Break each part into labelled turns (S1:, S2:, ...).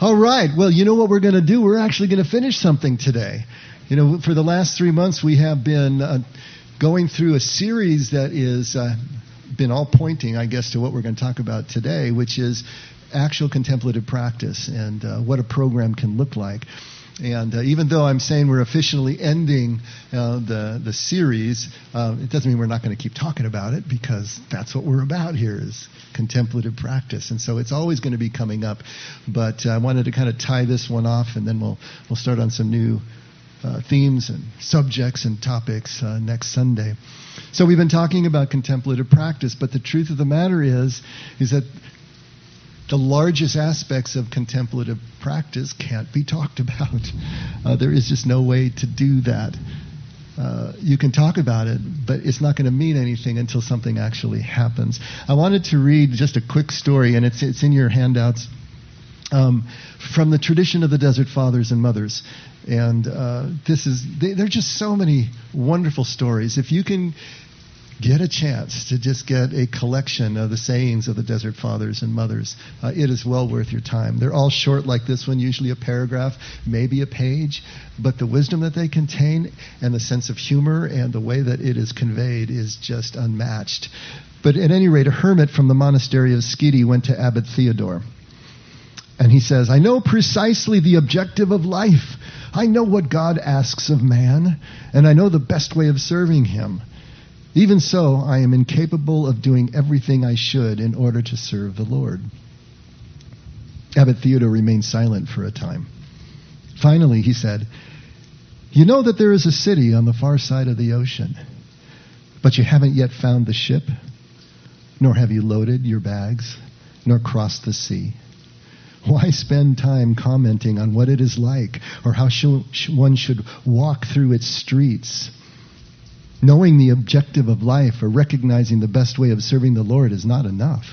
S1: All right. Well, you know what we're going to do? We're actually going to finish something today. You know, for the last three months, we have been uh, going through a series that uh, been all pointing, I guess, to what we're going to talk about today, which is actual contemplative practice and uh, what a program can look like. And uh, even though I'm saying we're officially ending uh, the the series, uh, it doesn't mean we're not going to keep talking about it because that's what we're about here is contemplative practice. And so it's always going to be coming up. But uh, I wanted to kind of tie this one off, and then we'll we'll start on some new uh, themes and subjects and topics uh, next Sunday. So we've been talking about contemplative practice, but the truth of the matter is is that the largest aspects of contemplative practice can't be talked about. Uh, there is just no way to do that. Uh, you can talk about it, but it's not going to mean anything until something actually happens. I wanted to read just a quick story, and it's, it's in your handouts, um, from the tradition of the Desert Fathers and Mothers. And uh, this is, they, there are just so many wonderful stories. If you can get a chance to just get a collection of the sayings of the desert fathers and mothers, uh, it is well worth your time. They're all short like this one, usually a paragraph, maybe a page, but the wisdom that they contain and the sense of humor and the way that it is conveyed is just unmatched. But at any rate, a hermit from the monastery of Sceta went to Abbot Theodore. And he says, I know precisely the objective of life. I know what God asks of man, and I know the best way of serving him. Even so, I am incapable of doing everything I should in order to serve the Lord. Abbot Theodore remained silent for a time. Finally, he said, You know that there is a city on the far side of the ocean, but you haven't yet found the ship, nor have you loaded your bags, nor crossed the sea. Why spend time commenting on what it is like or how one should walk through its streets? Knowing the objective of life or recognizing the best way of serving the Lord is not enough.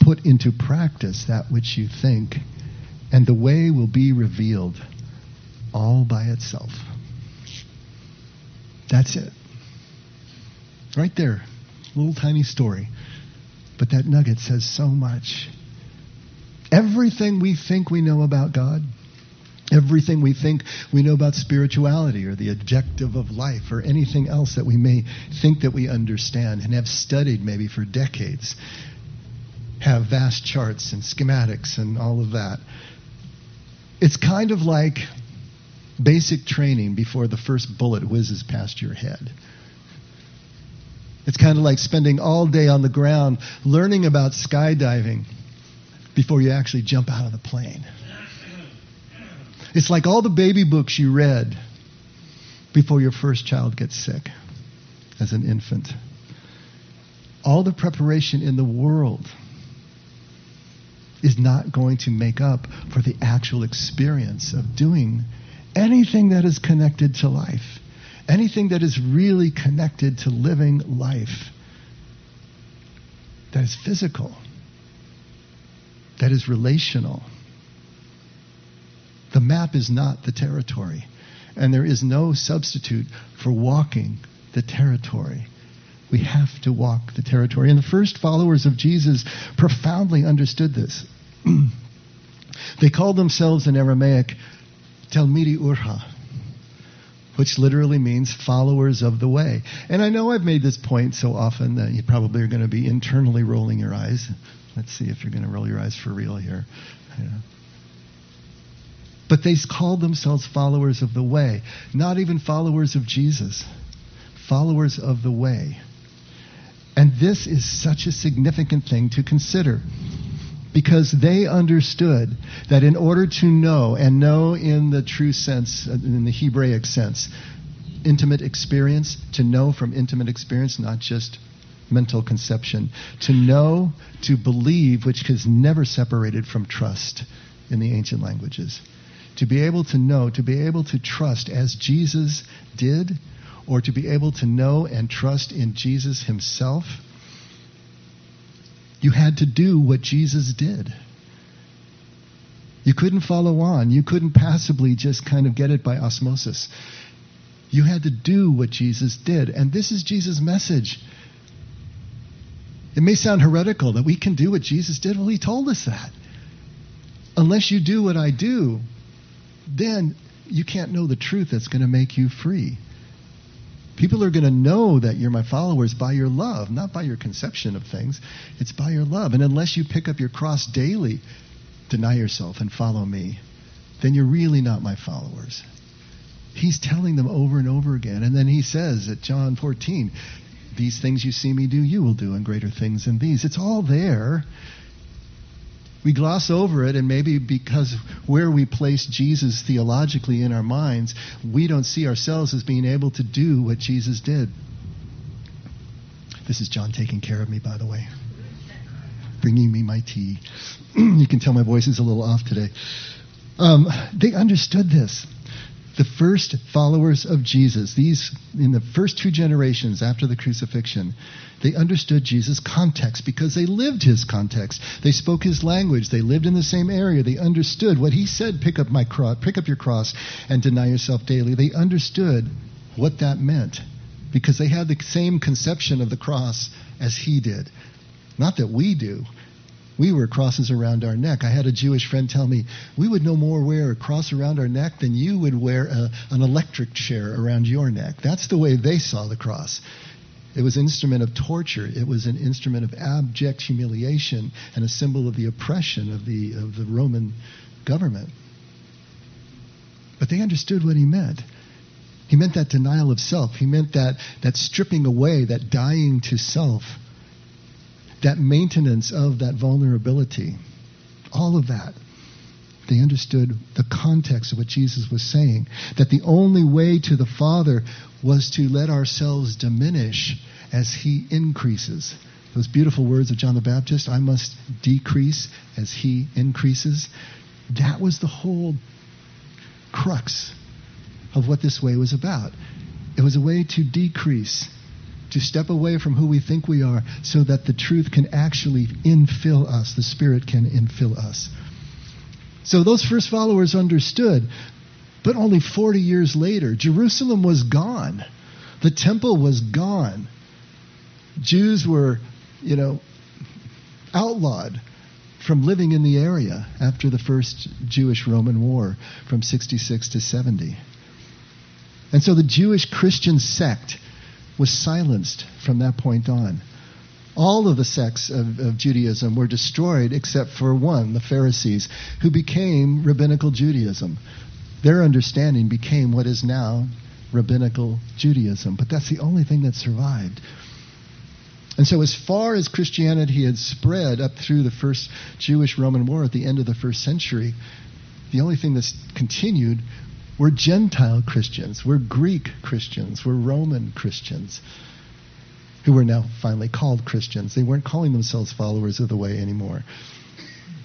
S1: Put into practice that which you think, and the way will be revealed all by itself. That's it. Right there. Little tiny story. But that nugget says so much. Everything we think we know about God, everything we think we know about spirituality or the objective of life or anything else that we may think that we understand and have studied maybe for decades have vast charts and schematics and all of that. It's kind of like basic training before the first bullet whizzes past your head. It's kind of like spending all day on the ground learning about skydiving before you actually jump out of the plane it's like all the baby books you read before your first child gets sick as an infant. All the preparation in the world is not going to make up for the actual experience of doing anything that is connected to life, anything that is really connected to living life, that is physical, that is relational the map is not the territory. And there is no substitute for walking the territory. We have to walk the territory. And the first followers of Jesus profoundly understood this. they called themselves in Aramaic Talmidi Urha, which literally means followers of the way. And I know I've made this point so often that you probably are going to be internally rolling your eyes. Let's see if you're going to roll your eyes for real here. Yeah. But they called themselves followers of the way, not even followers of Jesus, followers of the way. And this is such a significant thing to consider. Because they understood that in order to know, and know in the true sense, in the Hebraic sense, intimate experience, to know from intimate experience, not just mental conception, to know, to believe, which is never separated from trust in the ancient languages to be able to know, to be able to trust as Jesus did, or to be able to know and trust in Jesus himself, you had to do what Jesus did. You couldn't follow on. You couldn't passively just kind of get it by osmosis. You had to do what Jesus did. And this is Jesus' message. It may sound heretical that we can do what Jesus did. Well, he told us that. unless you do what I do, then you can't know the truth that's going to make you free. People are going to know that you're my followers by your love, not by your conception of things. It's by your love. And unless you pick up your cross daily, deny yourself and follow me, then you're really not my followers. He's telling them over and over again. And then he says at John 14, These things you see me do, you will do, and greater things than these. It's all there we gloss over it, and maybe because where we place Jesus theologically in our minds, we don't see ourselves as being able to do what Jesus did. This is John taking care of me, by the way, bringing me my tea. you can tell my voice is a little off today. Um, they understood this the first followers of Jesus, these in the first two generations after the crucifixion, they understood Jesus' context because they lived his context. They spoke his language. They lived in the same area. They understood what he said, pick up my cross, pick up your cross and deny yourself daily. They understood what that meant because they had the same conception of the cross as he did. Not that we do. We wear crosses around our neck. I had a Jewish friend tell me, we would no more wear a cross around our neck than you would wear a, an electric chair around your neck. That's the way they saw the cross. It was an instrument of torture. It was an instrument of abject humiliation and a symbol of the oppression of the, of the Roman government. But they understood what he meant. He meant that denial of self. He meant that, that stripping away, that dying to self that maintenance of that vulnerability, all of that. They understood the context of what Jesus was saying. That the only way to the Father was to let ourselves diminish as He increases. Those beautiful words of John the Baptist I must decrease as He increases. That was the whole crux of what this way was about. It was a way to decrease to step away from who we think we are so that the truth can actually infill us, the Spirit can infill us. So those first followers understood, but only 40 years later, Jerusalem was gone. The temple was gone. Jews were, you know, outlawed from living in the area after the first Jewish Roman War from 66 to 70. And so the Jewish Christian sect was silenced from that point on. All of the sects of, of, Judaism were destroyed except for one, the Pharisees, who became rabbinical Judaism. Their understanding became what is now rabbinical Judaism, but that's the only thing that survived. And so, as far as Christianity had spread up through the first Jewish Roman War at the end of the first century, the only thing that's continued we're Gentile Christians. We're Greek Christians. We're Roman Christians who were now finally called Christians. They weren't calling themselves followers of the way anymore.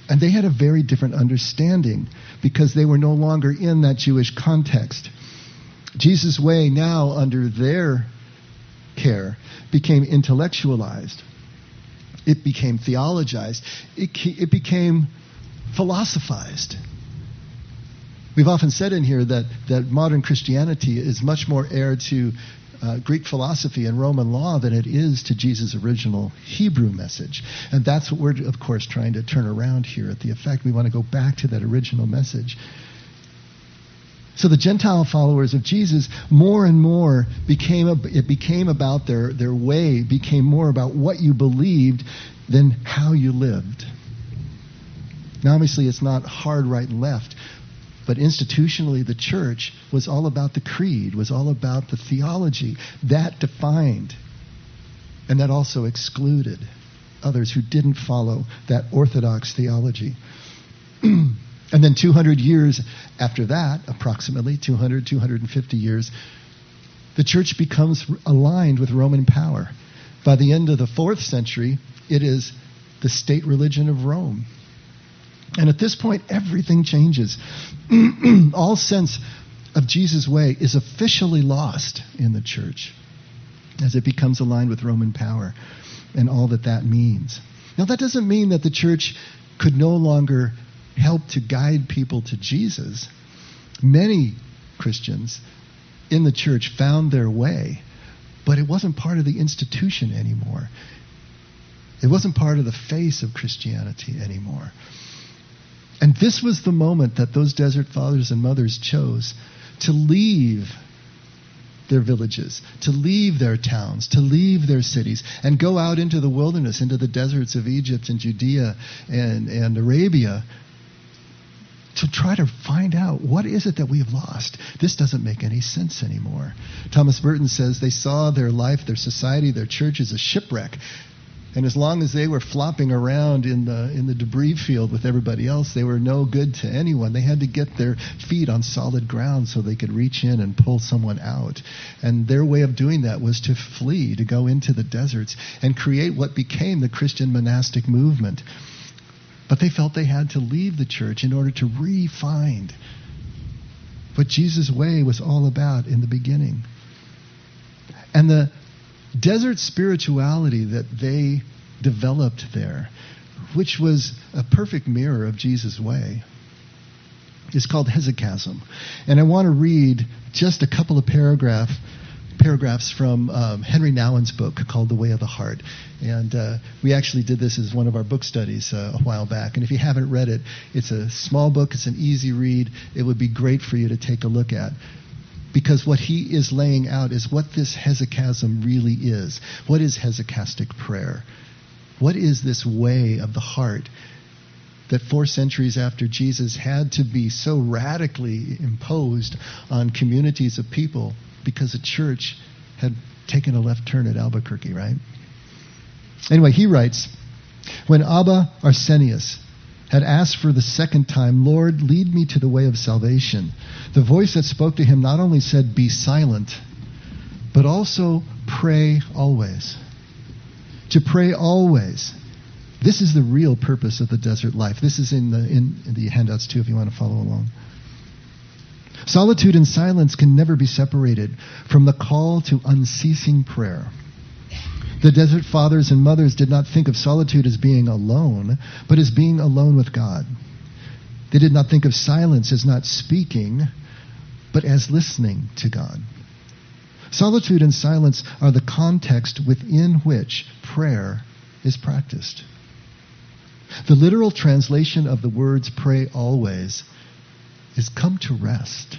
S1: And they had a very different understanding because they were no longer in that Jewish context. Jesus' way, now under their care, became intellectualized. It became theologized. It, it became philosophized. We've often said in here that, that modern Christianity is much more heir to uh, Greek philosophy and Roman law than it is to Jesus' original Hebrew message. And that's what we're, of course, trying to turn around here at the effect. We want to go back to that original message. So the Gentile followers of Jesus more and more became a, it became about their, their way, became more about what you believed than how you lived. Now obviously it's not hard right and left, but institutionally, the church was all about the creed, was all about the theology. That defined and that also excluded others who didn't follow that orthodox theology. and then 200 years after that, approximately 200, 250 years, the church becomes aligned with Roman power. By the end of the fourth century, it is the state religion of Rome. And at this point, everything changes. All sense of Jesus' way is officially lost in the church as it becomes aligned with Roman power and all that that means. Now, that doesn't mean that the church could no longer help to guide people to Jesus. Many Christians in the church found their way, but it wasn't part of the institution anymore. It wasn't part of the face of Christianity anymore. And This was the moment that those desert fathers and mothers chose to leave their villages, to leave their towns, to leave their cities, and go out into the wilderness, into the deserts of Egypt and Judea and, and Arabia to try to find out what is it that we've lost. This doesn't make any sense anymore. Thomas Merton says they saw their life, their society, their church as a shipwreck. And as long as they were flopping around in the in the debris field with everybody else, they were no good to anyone. They had to get their feet on solid ground so they could reach in and pull someone out. And their way of doing that was to flee, to go into the deserts and create what became the Christian monastic movement. But they felt they had to leave the church in order to re-find what Jesus' way was all about in the beginning. And the desert spirituality that they developed there, which was a perfect mirror of Jesus' way, is called hesychasm. And I want to read just a couple of paragraph, paragraphs from um, Henri Nouwen's book called The Way of the Heart. And uh, we actually did this as one of our book studies uh, a while back. And if you haven't read it, it's a small book, it's an easy read. It would be great for you to take a look at because what he is laying out is what this hesychasm really is. What is hesychastic prayer? What is this way of the heart that four centuries after Jesus had to be so radically imposed on communities of people because the church had taken a left turn at Albuquerque, right? Anyway, he writes, when Abba Arsenius had asked for the second time, Lord, lead me to the way of salvation. The voice that spoke to him not only said, Be silent, but also pray always. To pray always. This is the real purpose of the desert life. This is in the, in, the handouts too, if you want to follow along. Solitude and silence can never be separated from the call to unceasing prayer. The desert fathers and mothers did not think of solitude as being alone, but as being alone with God. They did not think of silence as not speaking, but as listening to God. Solitude and silence are the context within which prayer is practiced. The literal translation of the words pray always is come to rest.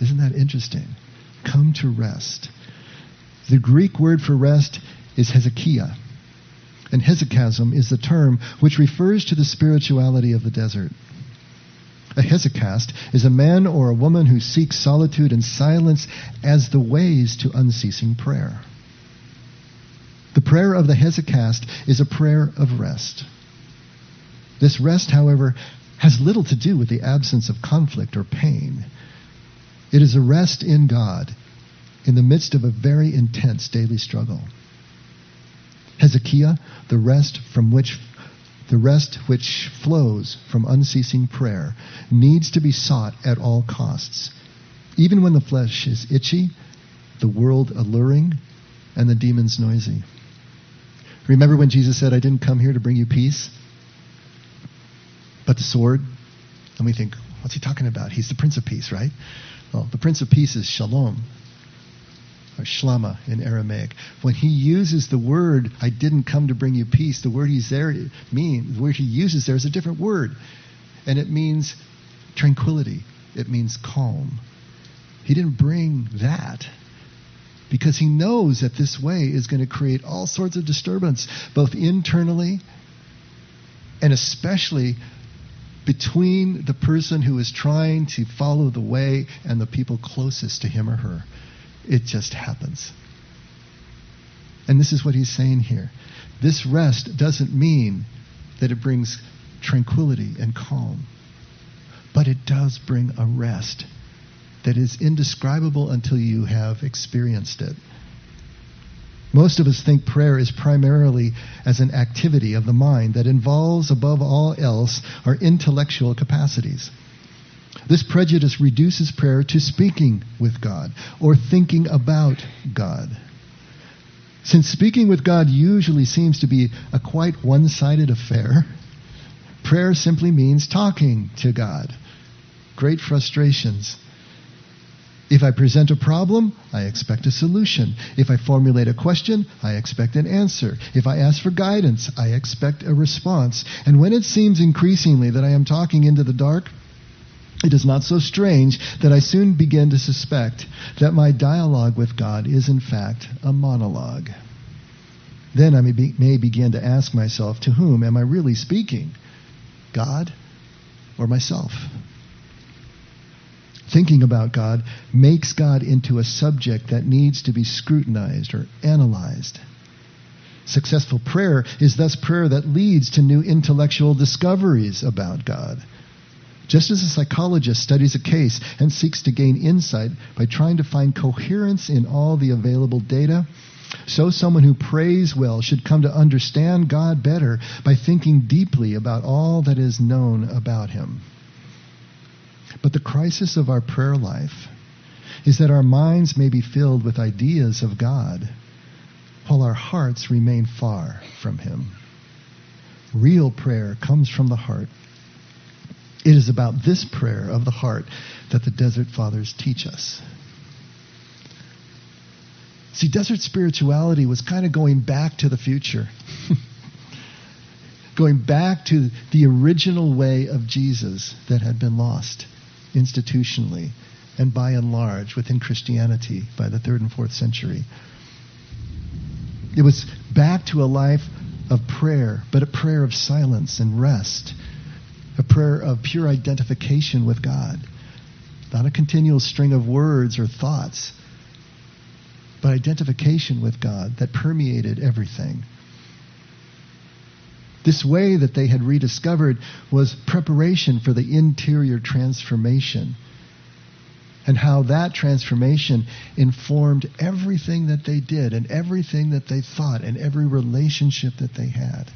S1: Isn't that interesting? Come to rest. The Greek word for rest is hesychia. And hesychasm is the term which refers to the spirituality of the desert. A hesychast is a man or a woman who seeks solitude and silence as the ways to unceasing prayer. The prayer of the hesychast is a prayer of rest. This rest, however, has little to do with the absence of conflict or pain. It is a rest in God in the midst of a very intense daily struggle. Hesychia, the rest from which the rest which flows from unceasing prayer needs to be sought at all costs, even when the flesh is itchy, the world alluring, and the demons noisy. Remember when Jesus said, I didn't come here to bring you peace, but the sword? And we think, what's he talking about? He's the Prince of Peace, right? Well, the Prince of Peace is Shalom or shlama in Aramaic. When he uses the word, I didn't come to bring you peace, the word he's there mean, the word he uses there is a different word. And it means tranquility. It means calm. He didn't bring that because he knows that this way is going to create all sorts of disturbance, both internally and especially between the person who is trying to follow the way and the people closest to him or her. It just happens. And this is what he's saying here. This rest doesn't mean that it brings tranquility and calm, but it does bring a rest that is indescribable until you have experienced it. Most of us think prayer is primarily as an activity of the mind that involves, above all else, our intellectual capacities. This prejudice reduces prayer to speaking with God or thinking about God. Since speaking with God usually seems to be a quite one sided affair, prayer simply means talking to God. Great frustrations. If I present a problem, I expect a solution. If I formulate a question, I expect an answer. If I ask for guidance, I expect a response. And when it seems increasingly that I am talking into the dark, it is not so strange that I soon begin to suspect that my dialogue with God is, in fact, a monologue. Then I may, be, may begin to ask myself, to whom am I really speaking? God or myself? Thinking about God makes God into a subject that needs to be scrutinized or analyzed. Successful prayer is thus prayer that leads to new intellectual discoveries about God. Just as a psychologist studies a case and seeks to gain insight by trying to find coherence in all the available data, so someone who prays well should come to understand God better by thinking deeply about all that is known about him. But the crisis of our prayer life is that our minds may be filled with ideas of God while our hearts remain far from him. Real prayer comes from the heart. It is about this prayer of the heart that the Desert Fathers teach us. See, desert spirituality was kind of going back to the future, going back to the original way of Jesus that had been lost institutionally and by and large within Christianity by the third and fourth century. It was back to a life of prayer, but a prayer of silence and rest, a prayer of pure identification with God, not a continual string of words or thoughts but identification with God that permeated everything. This way that they had rediscovered was preparation for the interior transformation. And how that transformation informed everything that they did and everything that they thought and every relationship that they had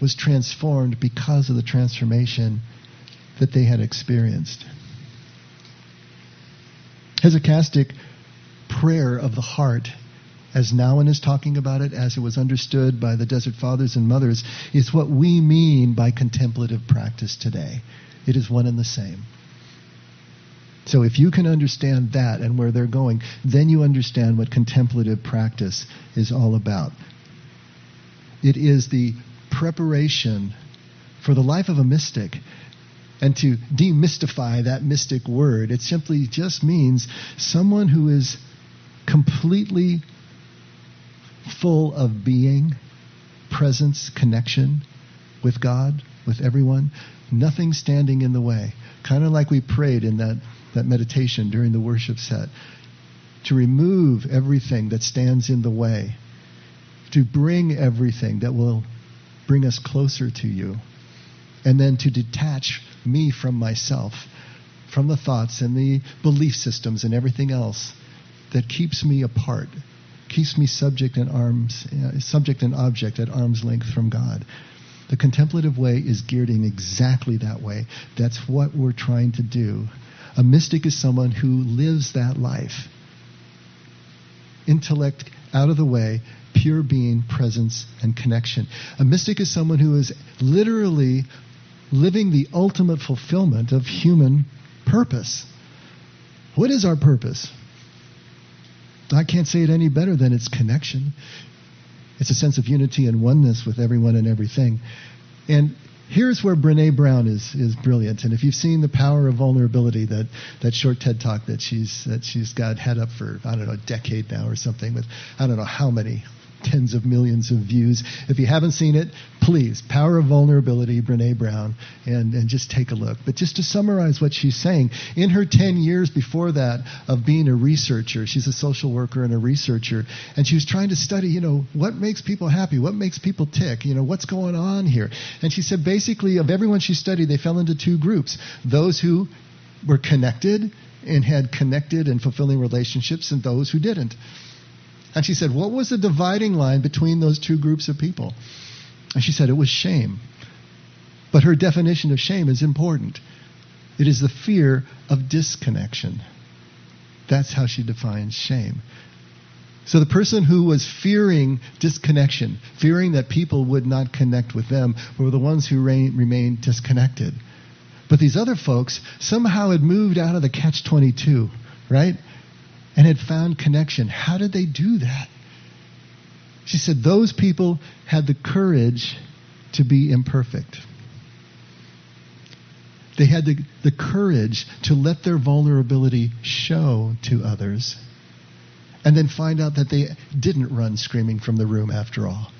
S1: was transformed because of the transformation that they had experienced. Hesychastic prayer of the heart, as Nouwen is talking about it, as it was understood by the Desert Fathers and Mothers, is what we mean by contemplative practice today. It is one and the same. So if you can understand that and where they're going, then you understand what contemplative practice is all about. It is the preparation for the life of a mystic. And to demystify that mystic word, it simply just means someone who is completely full of being, presence, connection with God, with everyone, nothing standing in the way. Kind of like we prayed in that, that meditation during the worship set. To remove everything that stands in the way, to bring everything that will bring us closer to you, and then to detach me from myself, from the thoughts and the belief systems and everything else that keeps me apart, keeps me subject and arms, uh, subject and object at arm's length from God. The contemplative way is geared in exactly that way. That's what we're trying to do. A mystic is someone who lives that life. Intellect out of the way, pure being, presence, and connection. A mystic is someone who is literally living the ultimate fulfillment of human purpose. What is our purpose? I can't say it any better than it's connection. It's a sense of unity and oneness with everyone and everything. And here's where Brene Brown is, is brilliant. And if you've seen the power of vulnerability, that, that short TED talk that she's that she's got head up for I don't know a decade now or something with I don't know how many tens of millions of views. If you haven't seen it, please, Power of Vulnerability, Brene Brown, and, and just take a look. But just to summarize what she's saying, in her 10 years before that of being a researcher, she's a social worker and a researcher, and she was trying to study, you know, what makes people happy, what makes people tick, you know, what's going on here. And she said basically, of everyone she studied, they fell into two groups those who were connected and had connected and fulfilling relationships, and those who didn't. And she said, What was the dividing line between those two groups of people? And she said, It was shame. But her definition of shame is important. It is the fear of disconnection. That's how she defines shame. So the person who was fearing disconnection, fearing that people would not connect with them, were the ones who remained disconnected. But these other folks somehow had moved out of the catch 22, right? And had found connection. How did they do that? She said those people had the courage to be imperfect. They had the, the courage to let their vulnerability show to others and then find out that they didn't run screaming from the room after all.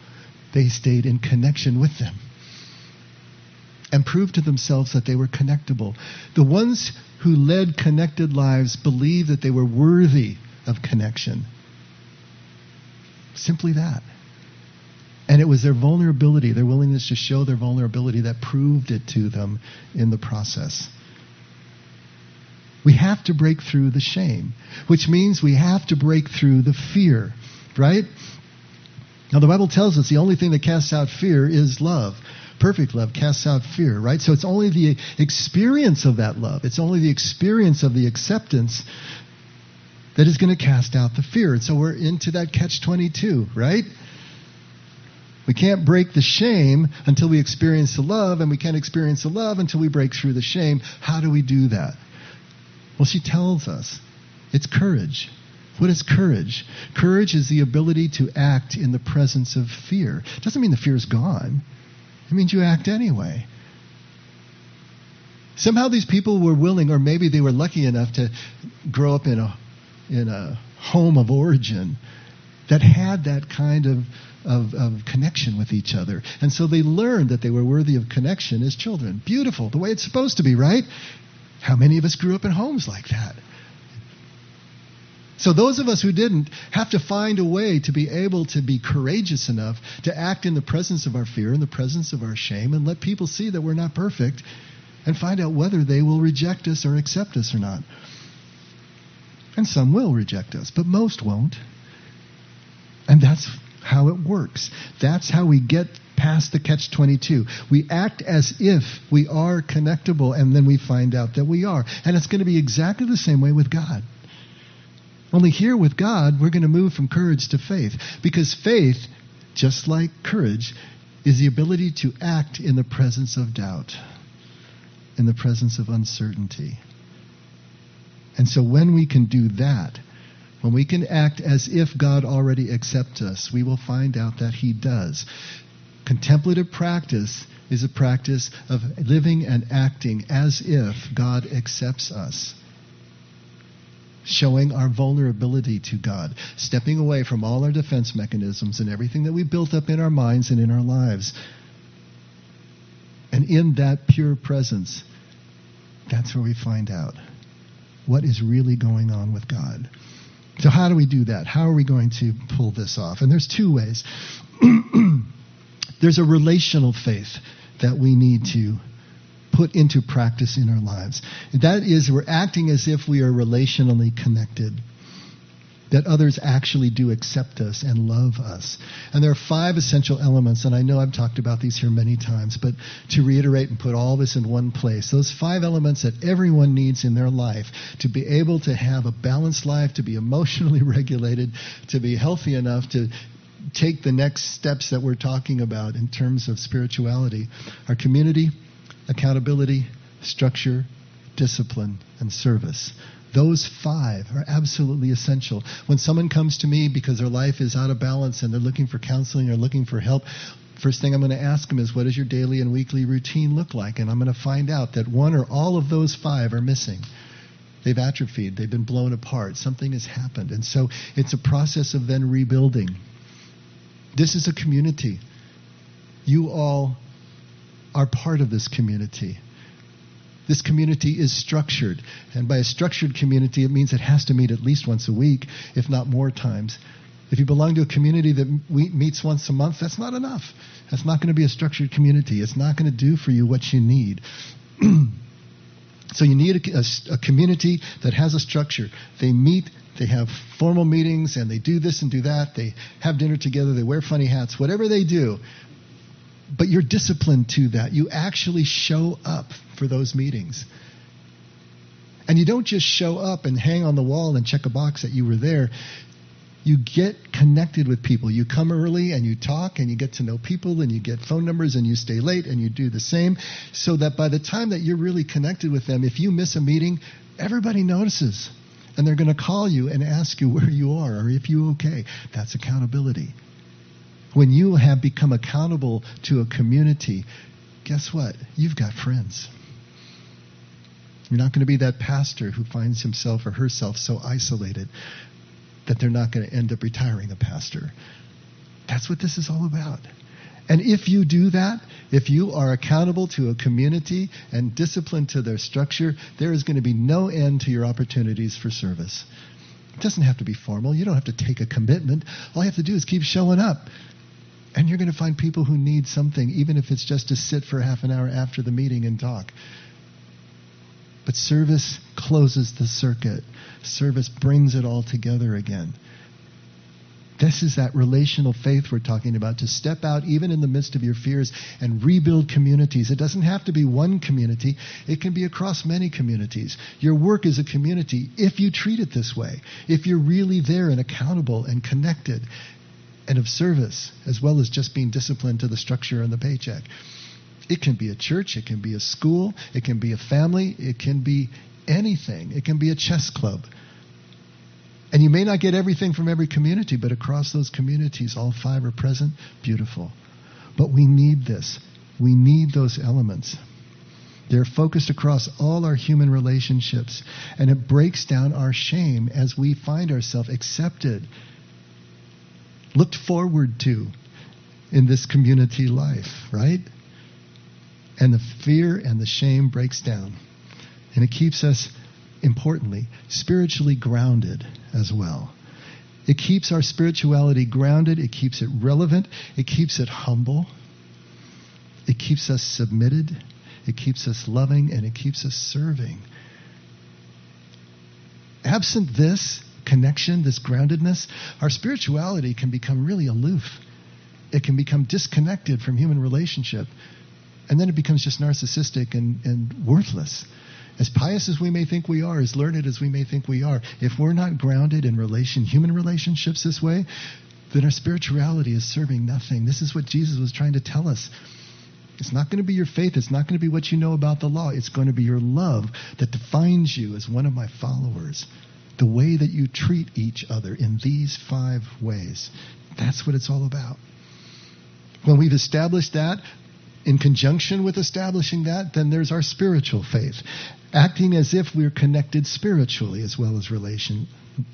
S1: They stayed in connection with them and proved to themselves that they were connectable. The ones who led connected lives believed that they were worthy of connection. Simply that. And it was their vulnerability, their willingness to show their vulnerability, that proved it to them in the process. We have to break through the shame, which means we have to break through the fear, right? Now, the Bible tells us the only thing that casts out fear is love. Perfect love casts out fear, right? So it's only the experience of that love, it's only the experience of the acceptance that is going to cast out the fear. And so we're into that catch 22, right? We can't break the shame until we experience the love, and we can't experience the love until we break through the shame. How do we do that? Well, she tells us it's courage. What is courage? Courage is the ability to act in the presence of fear. It doesn't mean the fear is gone. It means you act anyway. Somehow these people were willing, or maybe they were lucky enough to grow up in a, in a home of origin that had that kind of, of, of, connection with each other. And so they learned that they were worthy of connection as children. Beautiful, the way it's supposed to be, right? How many of us grew up in homes like that? So those of us who didn't have to find a way to be able to be courageous enough to act in the presence of our fear, in the presence of our shame, and let people see that we're not perfect and find out whether they will reject us or accept us or not. And some will reject us, but most won't. And that's how it works. That's how we get past the catch 22. We act as if we are connectable, and then we find out that we are. And it's going to be exactly the same way with God. Only here with God, we're going to move from courage to faith. Because faith, just like courage, is the ability to act in the presence of doubt, in the presence of uncertainty. And so when we can do that, when we can act as if God already accepts us, we will find out that He does. Contemplative practice is a practice of living and acting as if God accepts us showing our vulnerability to God, stepping away from all our defense mechanisms and everything that we built up in our minds and in our lives. And in that pure presence, that's where we find out what is really going on with God. So, how do we do that? How are we going to pull this off? And there's two ways. there's a relational faith that we need to put into practice in our lives. That is, we're acting as if we are relationally connected. That others actually do accept us and love us. And there are five essential elements, and I know I've talked about these here many times, but to reiterate and put all this in one place, those five elements that everyone needs in their life to be able to have a balanced life, to be emotionally regulated, to be healthy enough to take the next steps that we're talking about in terms of spirituality are community, accountability, structure, discipline, and service. Those five are absolutely essential. When someone comes to me because their life is out of balance and they're looking for counseling or looking for help, first thing I'm going to ask them is, What does your daily and weekly routine look like? And I'm going to find out that one or all of those five are missing. They've atrophied, they've been blown apart, something has happened. And so it's a process of then rebuilding. This is a community. You all are part of this community. This community is structured. And by a structured community, it means it has to meet at least once a week, if not more times. If you belong to a community that meets once a month, that's not enough. That's not going to be a structured community. It's not going to do for you what you need. so you need a, a, a community that has a structure. They meet, they have formal meetings, and they do this and do that. They have dinner together, they wear funny hats, whatever they do but you're disciplined to that. You actually show up for those meetings. And you don't just show up and hang on the wall and check a box that you were there. you get connected with people. You come early and you talk and you get to know people and you get phone numbers and you stay late and you do the same so that by the time that you're really connected with them, if you miss a meeting, everybody notices and they're going to call you and ask you where you are or if you're okay. That's accountability. When you have become accountable to a community, guess what? You've got friends. You're not going to be that pastor who finds himself or herself so isolated that they're not going to end up retiring a pastor. That's what this is all about. And if you do that, if you are accountable to a community and disciplined to their structure, there is going to be no end to your opportunities for service. It doesn't have to be formal. You don't have to take a commitment. All you have to do is keep showing up. And you're going to find people who need something, even if it's just to sit for half an hour after the meeting and talk. But service closes the circuit. Service brings it all together again. This is that relational faith we're talking about to step out even in the midst of your fears and rebuild communities. It doesn't have to be one community, it can be across many communities. Your work is a community if you treat it this way, if you're really there and accountable and connected and of service, as well as just being disciplined to the structure and the paycheck. It can be a church, it can be a school, it can be a family, it can be anything. It can be a chess club. And you may not get everything from every community, but across those communities, all five are present. Beautiful. But we need this. We need those elements. They're focused across all our human relationships, and it breaks down our shame as we find ourselves accepted, looked forward to in this community life, right? and the fear and the shame breaks down. And it keeps us, importantly, spiritually grounded as well. It keeps our spirituality grounded, it keeps it relevant, it keeps it humble, it keeps us submitted, it keeps us loving, and it keeps us serving. Absent this connection, this groundedness, our spirituality can become really aloof. It can become disconnected from human relationship and then it becomes just narcissistic and, and worthless. As pious as we may think we are, as learned as we may think we are, if we're not grounded in relation, human relationships this way, then our spirituality is serving nothing. This is what Jesus was trying to tell us. It's not going to be your faith. It's not going to be what you know about the law. It's going to be your love that defines you as one of my followers. The way that you treat each other in these five ways. That's what it's all about. When we've established that, in conjunction with establishing that, then there's our spiritual faith, acting as if we're connected spiritually as well as relation,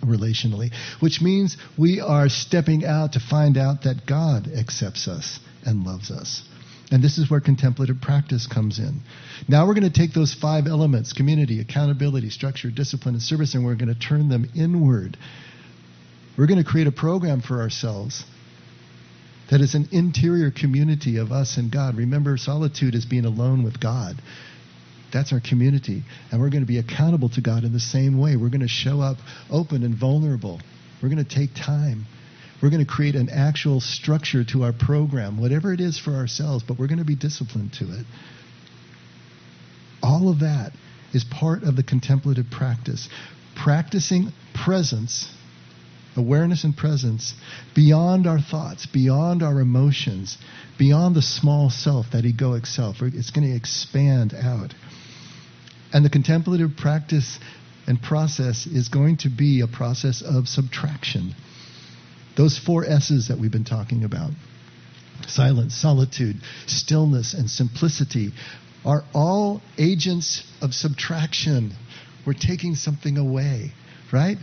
S1: relationally, which means we are stepping out to find out that God accepts us and loves us. And this is where contemplative practice comes in. Now we're going to take those five elements community, accountability, structure, discipline, and service and we're going to turn them inward. We're going to create a program for ourselves that is an interior community of us and God. Remember, solitude is being alone with God. That's our community. And we're going to be accountable to God in the same way. We're going to show up open and vulnerable. We're going to take time. We're going to create an actual structure to our program, whatever it is for ourselves, but we're going to be disciplined to it. All of that is part of the contemplative practice. Practicing presence awareness and presence beyond our thoughts, beyond our emotions, beyond the small self, that egoic self. It's going to expand out. And the contemplative practice and process is going to be a process of subtraction. Those four S's that we've been talking about silence, solitude, stillness, and simplicity are all agents of subtraction. We're taking something away, right?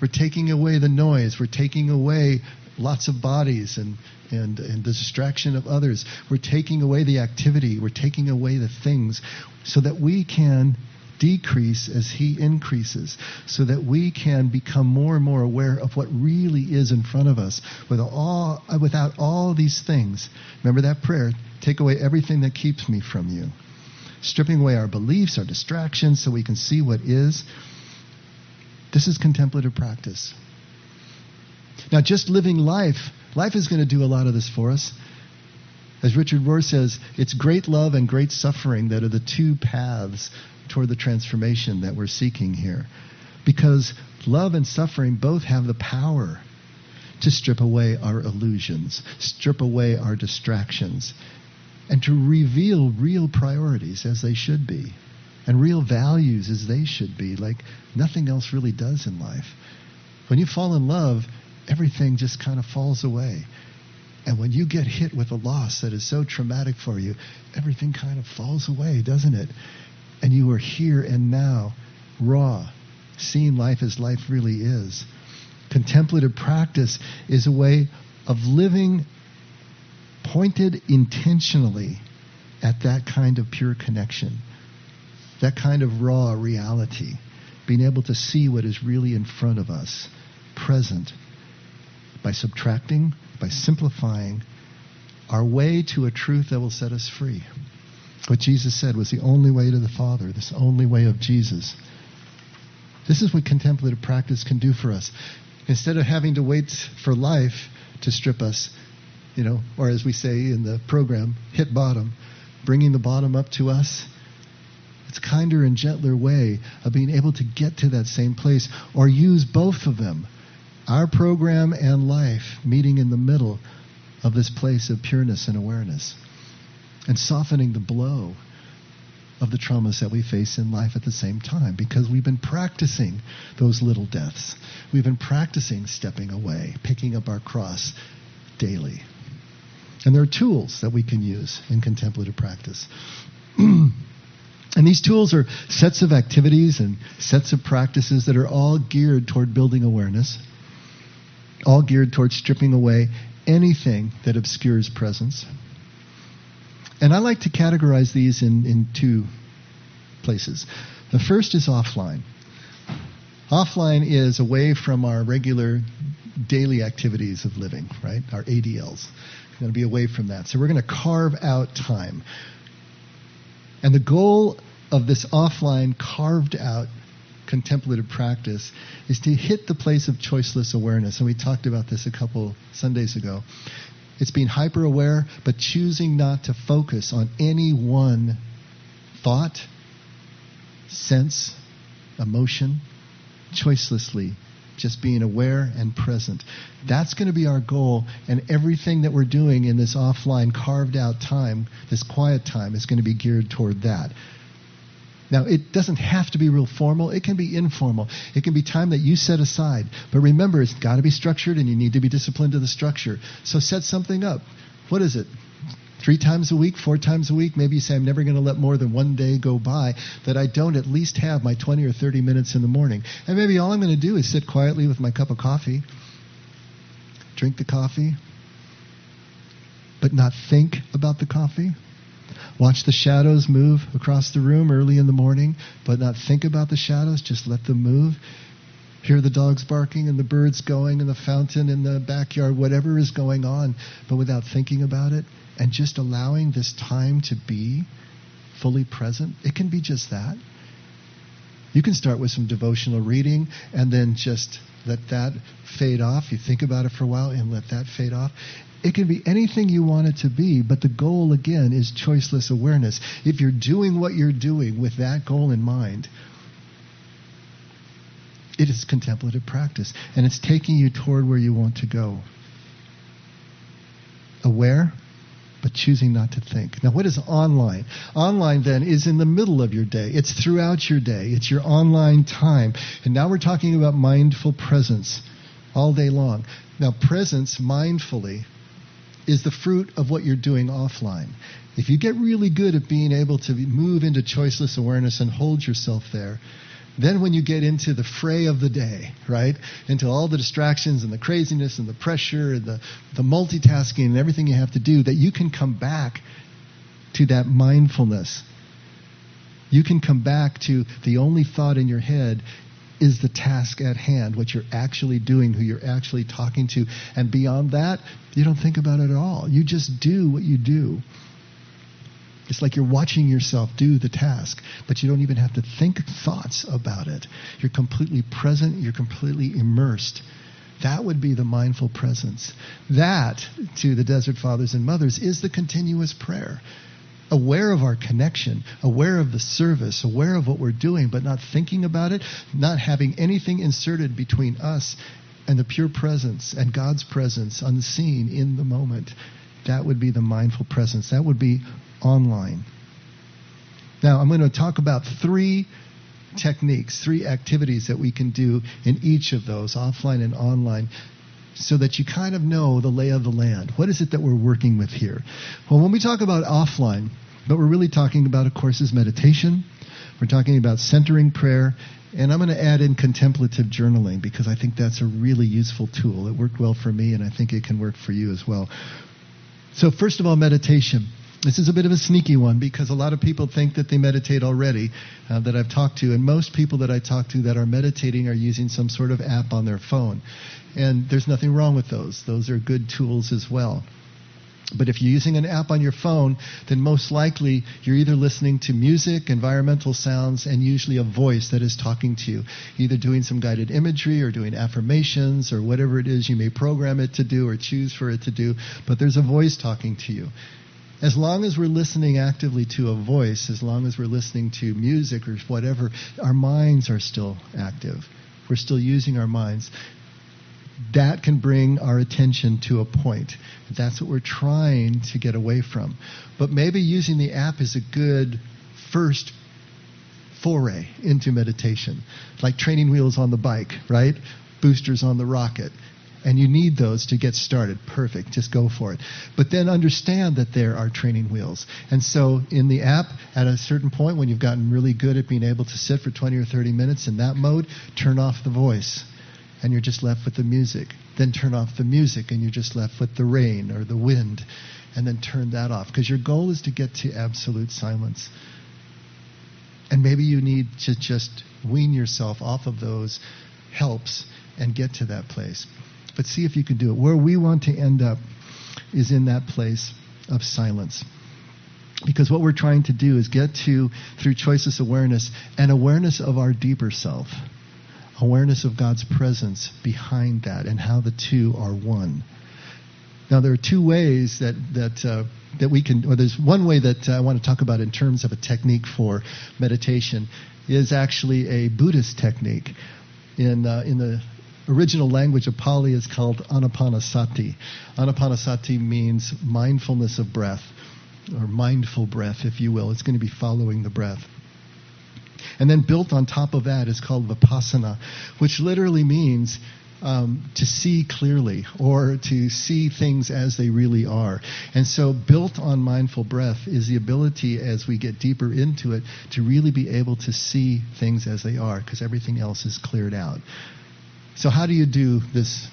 S1: We're taking away the noise. We're taking away lots of bodies and, and, and the distraction of others. We're taking away the activity. We're taking away the things so that we can decrease as he increases so that we can become more and more aware of what really is in front of us with all, without all these things remember that prayer take away everything that keeps me from you stripping away our beliefs our distractions so we can see what is this is contemplative practice. Now, just living life, life is going to do a lot of this for us. As Richard Rohr says, it's great love and great suffering that are the two paths toward the transformation that we're seeking here. Because love and suffering both have the power to strip away our illusions, strip away our distractions, and to reveal real priorities as they should be, and real values as they should be, like nothing else really does in life. When you fall in love, everything just kind of falls away. And when you get hit with a loss that is so traumatic for you, everything kind of falls away, doesn't it? And you are here and now, raw, seeing life as life really is. Contemplative practice is a way of living pointed intentionally at that kind of pure connection, that kind of raw reality, being able to see what is really in front of us, present, by subtracting, by simplifying our way to a truth that will set us free. What Jesus said was the only way to the Father, this only way of Jesus. This is what contemplative practice can do for us. Instead of having to wait for life to strip us, you know, or as we say in the program, hit bottom, bringing the bottom up to us. It's a kinder and gentler way of being able to get to that same place or use both of them, our program and life, meeting in the middle of this place of pureness and awareness and softening the blow of the traumas that we face in life at the same time because we've been practicing those little deaths. We've been practicing stepping away, picking up our cross daily. And there are tools that we can use in contemplative practice. and these tools are sets of activities and sets of practices that are all geared toward building awareness, all geared toward stripping away anything that obscures presence. And I like to categorize these in, in two places. The first is offline. Offline is away from our regular daily activities of living, right? Our ADLs. We're going to be away from that. So we're going to carve out time. And the goal of this offline, carved out contemplative practice is to hit the place of choiceless awareness. And we talked about this a couple Sundays ago. It's being hyper aware, but choosing not to focus on any one thought, sense, emotion, choicelessly just being aware and present. That's going to be our goal, and everything that we're doing in this offline, carved out time, this quiet time, is going to be geared toward that. Now, it doesn't have to be real formal. It can be informal. It can be time that you set aside. But remember, it's got to be structured, and you need to be disciplined to the structure. So set something up. What is it? three times a week, four times a week. Maybe you say, I'm never going to let more than one day go by that I don't at least have my 20 or 30 minutes in the morning. And maybe all I'm going to do is sit quietly with my cup of coffee, drink the coffee, but not think about the coffee. Watch the shadows move across the room early in the morning, but not think about the shadows, just let them move hear the dogs barking and the birds going and the fountain in the backyard, whatever is going on, but without thinking about it and just allowing this time to be fully present. It can be just that. You can start with some devotional reading and then just let that fade off. You think about it for a while and let that fade off. It can be anything you want it to be, but the goal again is choiceless awareness. If you're doing what you're doing with that goal in mind, it is contemplative practice, and it's taking you toward where you want to go. Aware, but choosing not to think. Now, what is online? Online, then, is in the middle of your day. It's throughout your day. It's your online time. And now we're talking about mindful presence all day long. Now, presence mindfully is the fruit of what you're doing offline. If you get really good at being able to move into choiceless awareness and hold yourself there, then, when you get into the fray of the day, right, into all the distractions and the craziness and the pressure and the, the multitasking and everything you have to do, that you can come back to that mindfulness. You can come back to the only thought in your head is the task at hand, what you're actually doing, who you're actually talking to. And beyond that, you don't think about it at all. You just do what you do. It's like you're watching yourself do the task, but you don't even have to think thoughts about it. You're completely present, you're completely immersed. That would be the mindful presence. That, to the Desert Fathers and Mothers, is the continuous prayer. Aware of our connection, aware of the service, aware of what we're doing, but not thinking about it, not having anything inserted between us and the pure presence and God's presence unseen in the moment. That would be the mindful presence. That would be online. Now, I'm going to talk about three techniques, three activities that we can do in each of those, offline and online, so that you kind of know the lay of the land. What is it that we're working with here? Well, when we talk about offline, what we're really talking about, of course, is meditation. We're talking about centering prayer. And I'm going to add in contemplative journaling because I think that's a really useful tool. It worked well for me, and I think it can work for you as well. So, first of all, meditation. This is a bit of a sneaky one because a lot of people think that they meditate already uh, that I've talked to, and most people that I talk to that are meditating are using some sort of app on their phone. And there's nothing wrong with those, those are good tools as well. But if you're using an app on your phone, then most likely you're either listening to music, environmental sounds, and usually a voice that is talking to you, either doing some guided imagery or doing affirmations or whatever it is you may program it to do or choose for it to do. But there's a voice talking to you. As long as we're listening actively to a voice, as long as we're listening to music or whatever, our minds are still active. We're still using our minds. That can bring our attention to a point. That's what we're trying to get away from. But maybe using the app is a good first foray into meditation, like training wheels on the bike, right? Boosters on the rocket and you need those to get started. Perfect. Just go for it. But then understand that there are training wheels. And so in the app, at a certain point, when you've gotten really good at being able to sit for 20 or 30 minutes in that mode, turn off the voice. And you're just left with the music. Then turn off the music and you're just left with the rain or the wind. And then turn that off. Because your goal is to get to absolute silence. And maybe you need to just wean yourself off of those helps and get to that place but see if you can do it. Where we want to end up is in that place of silence. Because what we're trying to do is get to, through choiceless awareness, an awareness of our deeper self, awareness of God's presence behind that, and how the two are one. Now, there are two ways that that uh, that we can, or there's one way that I want to talk about in terms of a technique for meditation, is actually a Buddhist technique. In uh, in the original language of Pali is called anapanasati. Anapanasati means mindfulness of breath, or mindful breath, if you will. It's going to be following the breath. And then built on top of that is called vipassana, which literally means um, to see clearly or to see things as they really are. And so, built on mindful breath is the ability, as we get deeper into it, to really be able to see things as they are because everything else is cleared out. So, how do you do this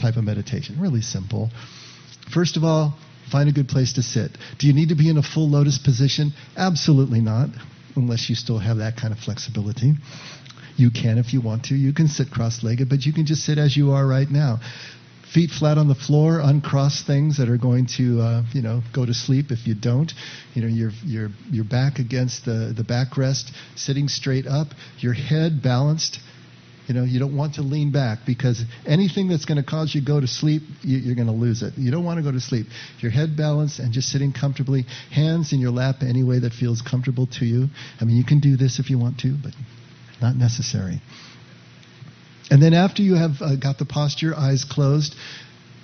S1: type of meditation? Really simple. First of all, find a good place to sit. Do you need to be in a full lotus position? Absolutely not, unless you still have that kind of flexibility. You can if you want to. You can sit cross legged, but you can just sit as you are right now. Feet flat on the floor, uncross things that are going to, uh, you know, go to sleep if you don't. You know, your your your back against the the backrest, sitting straight up, your head balanced you know, you don't want to lean back because anything that's going to cause you to go to sleep, you, are going to lose it. You don't want to go to sleep. Your head balanced and just sitting comfortably, hands in your lap any way that feels comfortable to you. I mean, you can do this if you want to, but not necessary. And then after you have uh, got the posture, eyes closed,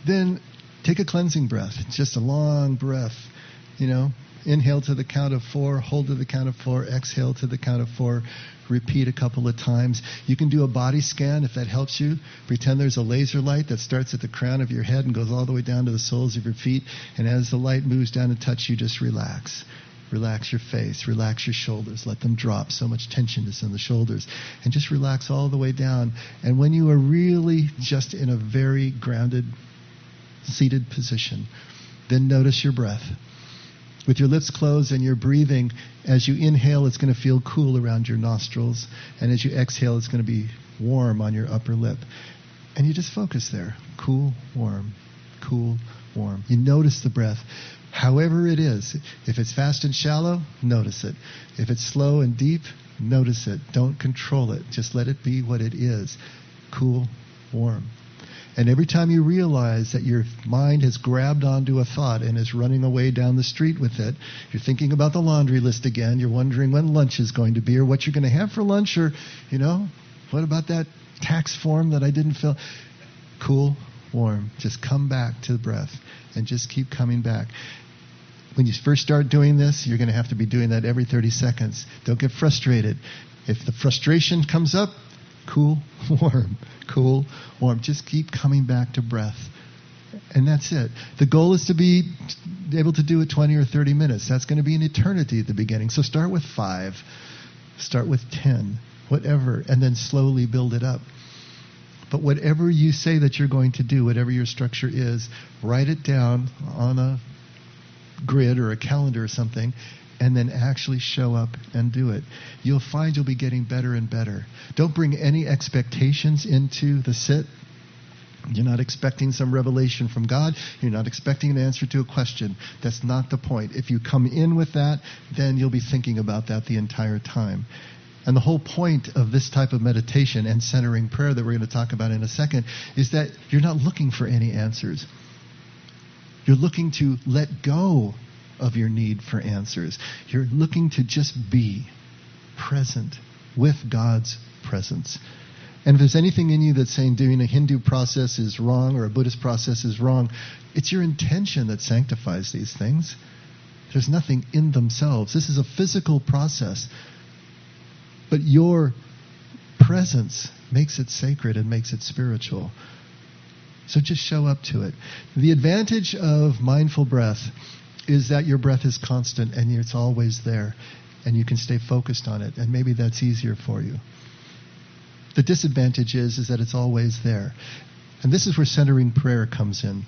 S1: then take a cleansing breath. It's just a long breath, you know, Inhale to the count of four, hold to the count of four, exhale to the count of four, repeat a couple of times. You can do a body scan if that helps you. Pretend there's a laser light that starts at the crown of your head and goes all the way down to the soles of your feet. And as the light moves down and touch you, just relax. Relax your face, relax your shoulders, let them drop. So much tension is in the shoulders. And just relax all the way down. And when you are really just in a very grounded, seated position, then notice your breath with your lips closed and you're breathing, as you inhale, it's going to feel cool around your nostrils. And as you exhale, it's going to be warm on your upper lip. And you just focus there. Cool, warm, cool, warm. You notice the breath. However it is. If it's fast and shallow, notice it. If it's slow and deep, notice it. Don't control it. Just let it be what it is. Cool, warm. And every time you realize that your mind has grabbed onto a thought and is running away down the street with it, you're thinking about the laundry list again. You're wondering when lunch is going to be or what you're going to have for lunch or, you know, what about that tax form that I didn't fill? cool, warm. Just come back to the breath and just keep coming back. When you first start doing this, you're going to have to be doing that every 30 seconds. Don't get frustrated. If the frustration comes up, cool, warm, cool, warm. Just keep coming back to breath. And that's it. The goal is to be able to do it 20 or 30 minutes. That's going to be an eternity at the beginning. So start with five, start with 10, whatever, and then slowly build it up. But whatever you say that you're going to do, whatever your structure is, write it down on a grid or a calendar or something, and then actually show up and do it. You'll find you'll be getting better and better. Don't bring any expectations into the sit. You're not expecting some revelation from God. You're not expecting an answer to a question. That's not the point. If you come in with that, then you'll be thinking about that the entire time. And the whole point of this type of meditation and centering prayer that we're going to talk about in a second is that you're not looking for any answers. You're looking to let go of your need for answers. You're looking to just be present with God's presence. And if there's anything in you that's saying doing a Hindu process is wrong or a Buddhist process is wrong, it's your intention that sanctifies these things. There's nothing in themselves. This is a physical process. But your presence makes it sacred and makes it spiritual. So just show up to it. The advantage of mindful breath is that your breath is constant and it's always there and you can stay focused on it and maybe that's easier for you. The disadvantage is is that it's always there. And this is where centering prayer comes in.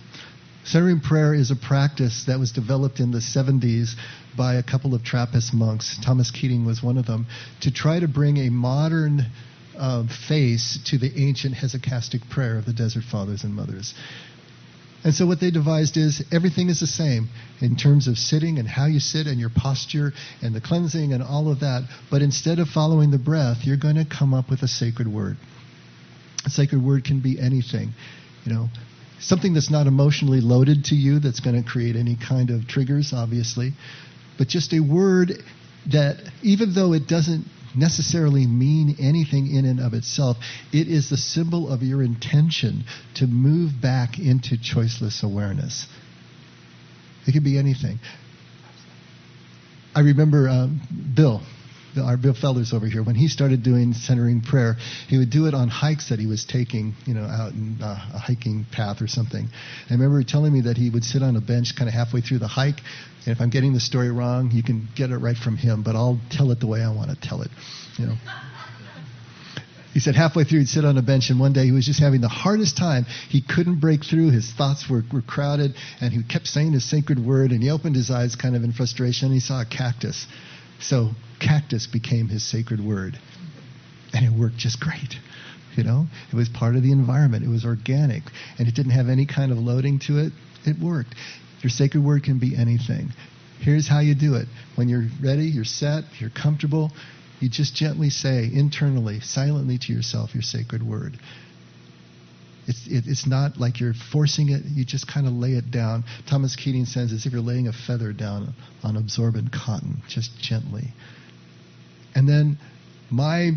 S1: Centering prayer is a practice that was developed in the 70s by a couple of Trappist monks. Thomas Keating was one of them, to try to bring a modern uh, face to the ancient hesychastic prayer of the Desert Fathers and Mothers. And so what they devised is everything is the same in terms of sitting and how you sit and your posture and the cleansing and all of that. But instead of following the breath, you're going to come up with a sacred word. A sacred word can be anything. You know, something that's not emotionally loaded to you that's going to create any kind of triggers, obviously. But just a word that, even though it doesn't necessarily mean anything in and of itself. It is the symbol of your intention to move back into choiceless awareness. It could be anything. I remember um, Bill, our Bill Felders over here, when he started doing centering prayer, he would do it on hikes that he was taking, you know, out in uh, a hiking path or something. I remember telling me that he would sit on a bench kind of halfway through the hike, and if I'm getting the story wrong, you can get it right from him, but I'll tell it the way I want to tell it, you know. He said halfway through he'd sit on a bench, and one day he was just having the hardest time. He couldn't break through. His thoughts were, were crowded, and he kept saying his sacred word, and he opened his eyes kind of in frustration, and he saw a cactus. So cactus became his sacred word. And it worked just great. You know, it was part of the environment. It was organic, and it didn't have any kind of loading to it. It worked. Your sacred word can be anything. Here's how you do it. When you're ready, you're set, you're comfortable, you just gently say internally, silently to yourself, your sacred word. It's, it, it's not like you're forcing it, you just kind of lay it down. Thomas Keating says as if you're laying a feather down on absorbent cotton, just gently. And then my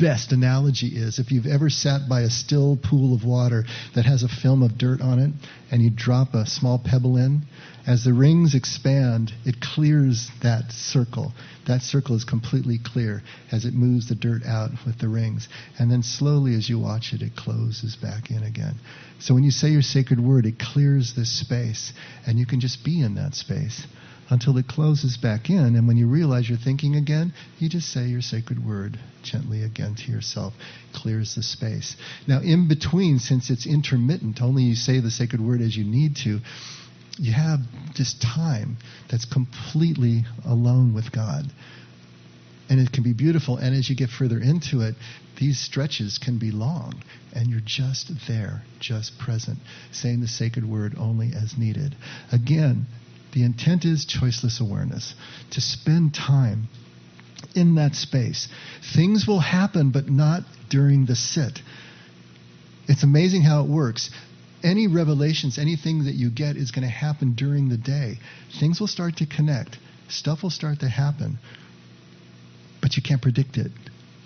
S1: best analogy is if you've ever sat by a still pool of water that has a film of dirt on it and you drop a small pebble in, as the rings expand, it clears that circle. That circle is completely clear as it moves the dirt out with the rings. And then slowly, as you watch it, it closes back in again. So when you say your sacred word, it clears this space, and you can just be in that space until it closes back in. And when you realize you're thinking again, you just say your sacred word gently again to yourself, clears the space. Now, in between, since it's intermittent, only you say the sacred word as you need to, you have this time that's completely alone with God. And it can be beautiful. And as you get further into it, these stretches can be long. And you're just there, just present, saying the sacred word only as needed. Again, the intent is choiceless awareness, to spend time in that space. Things will happen, but not during the sit. It's amazing how it works. Any revelations, anything that you get is going to happen during the day. Things will start to connect, stuff will start to happen, but you can't predict it.